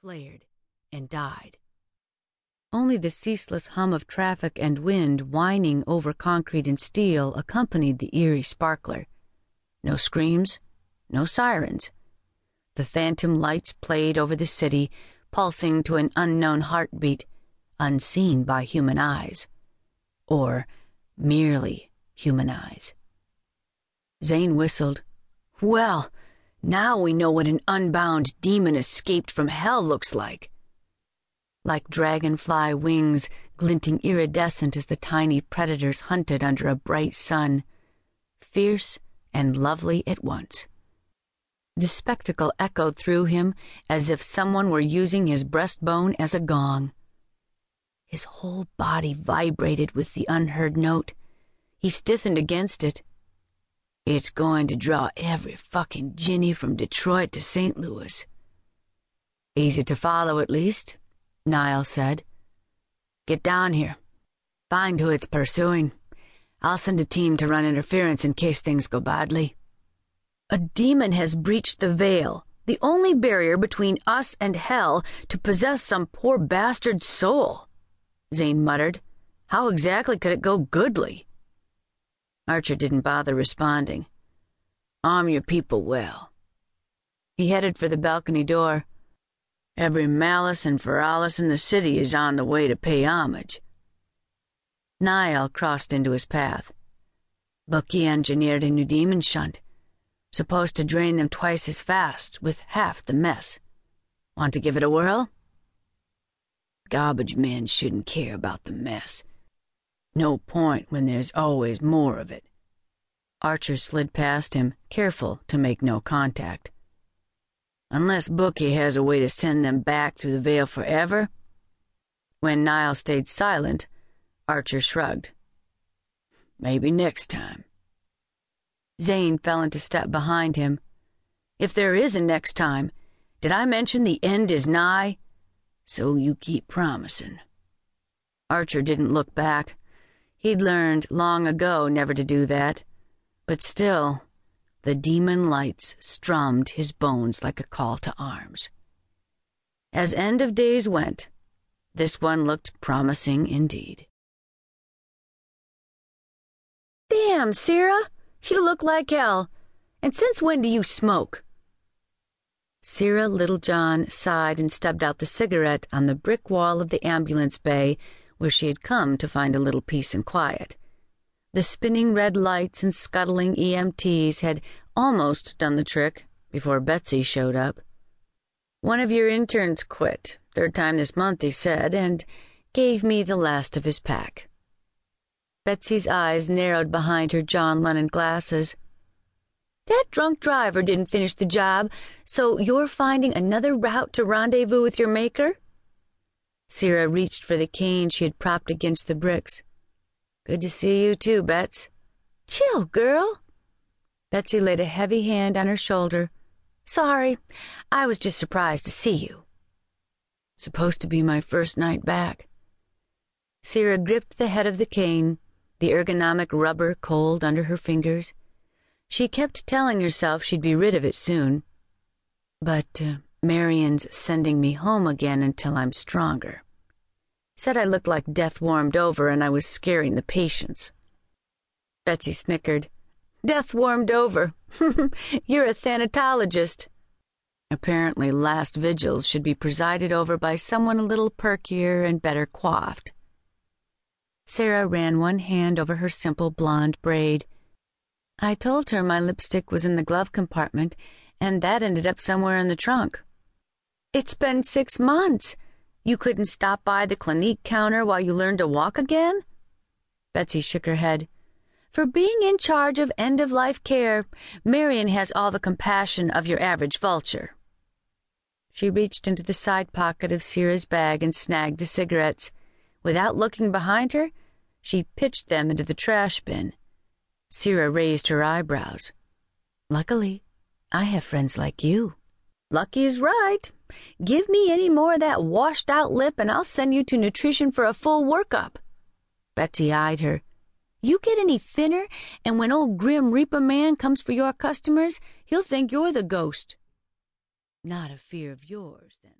flared, and died. Only the ceaseless hum of traffic and wind whining over concrete and steel accompanied the eerie sparkler. No screams, no sirens. The phantom lights played over the city, pulsing to an unknown heartbeat, unseen by human eyes. Or merely human eyes. Zane whistled. Well, now we know what an unbound demon escaped from hell looks like. Like dragonfly wings glinting iridescent as the tiny predators hunted under a bright sun, fierce and lovely at once. The spectacle echoed through him as if someone were using his breastbone as a gong. His whole body vibrated with the unheard note. He stiffened against it. It's going to draw every fucking ginny from Detroit to St. Louis. Easy to follow, at least, Niall said. Get down here. Find who it's pursuing. I'll send a team to run interference in case things go badly. A demon has breached the veil, the only barrier between us and hell to possess some poor bastard's soul. Zane muttered. How exactly could it go goodly? Archer didn't bother responding. Arm your people well. He headed for the balcony door. Every malice and feralis in the city is on the way to pay homage. Niall crossed into his path. Bucky engineered a new demon shunt, supposed to drain them twice as fast with half the mess. Want to give it a whirl? Garbage men shouldn't care about the mess. No point when there's always more of it. Archer slid past him, careful to make no contact. Unless Bookie has a way to send them back through the veil forever. When Niall stayed silent, Archer shrugged. Maybe next time. Zane fell into step behind him. If there is a next time, did I mention the end is nigh? So you keep promising. Archer didn't look back. He'd learned long ago never to do that. But still, the demon lights strummed his bones like a call to arms. As end of days went, this one looked promising indeed. Damn, Sera, you look like hell. And since when do you smoke? Sera Littlejohn sighed and stubbed out the cigarette on the brick wall of the ambulance bay where she had come to find a little peace and quiet. The spinning red lights and scuttling EMTs had almost done the trick before Betsy showed up. One of your interns quit, third time this month, he said, and gave me the last of his pack. Betsy's eyes narrowed behind her John Lennon glasses. That drunk driver didn't finish the job, so you're finding another route to rendezvous with your maker? Sera reached for the cane she had propped against the bricks. Good to see you too, Bets. Chill, girl. Betsy laid a heavy hand on her shoulder. Sorry, I was just surprised to see you. Supposed to be my first night back. Sera gripped the head of the cane, the ergonomic rubber cold under her fingers. She kept telling herself she'd be rid of it soon. But uh, Marion's sending me home again until I'm stronger. Said I looked like death warmed over and I was scaring the patients. Betsy snickered. Death warmed over. You're a thanatologist. Apparently, last vigils should be presided over by someone a little perkier and better coiffed. Sera ran one hand over her simple blonde braid. I told her my lipstick was in the glove compartment, and that ended up somewhere in the trunk. It's been six months. You couldn't stop by the Clinique counter while you learned to walk again? Betsy shook her head. For being in charge of end of life care, Marion has all the compassion of your average vulture. She reached into the side pocket of Sera's bag and snagged the cigarettes. Without looking behind her, she pitched them into the trash bin. Sera raised her eyebrows. Luckily, I have friends like you. Lucky's right. Give me any more of that washed out lip and I'll send you to nutrition for a full workup. Betsy eyed her. You get any thinner, and when old Grim Reaper man comes for your customers, he'll think you're the ghost. Not a fear of yours, then.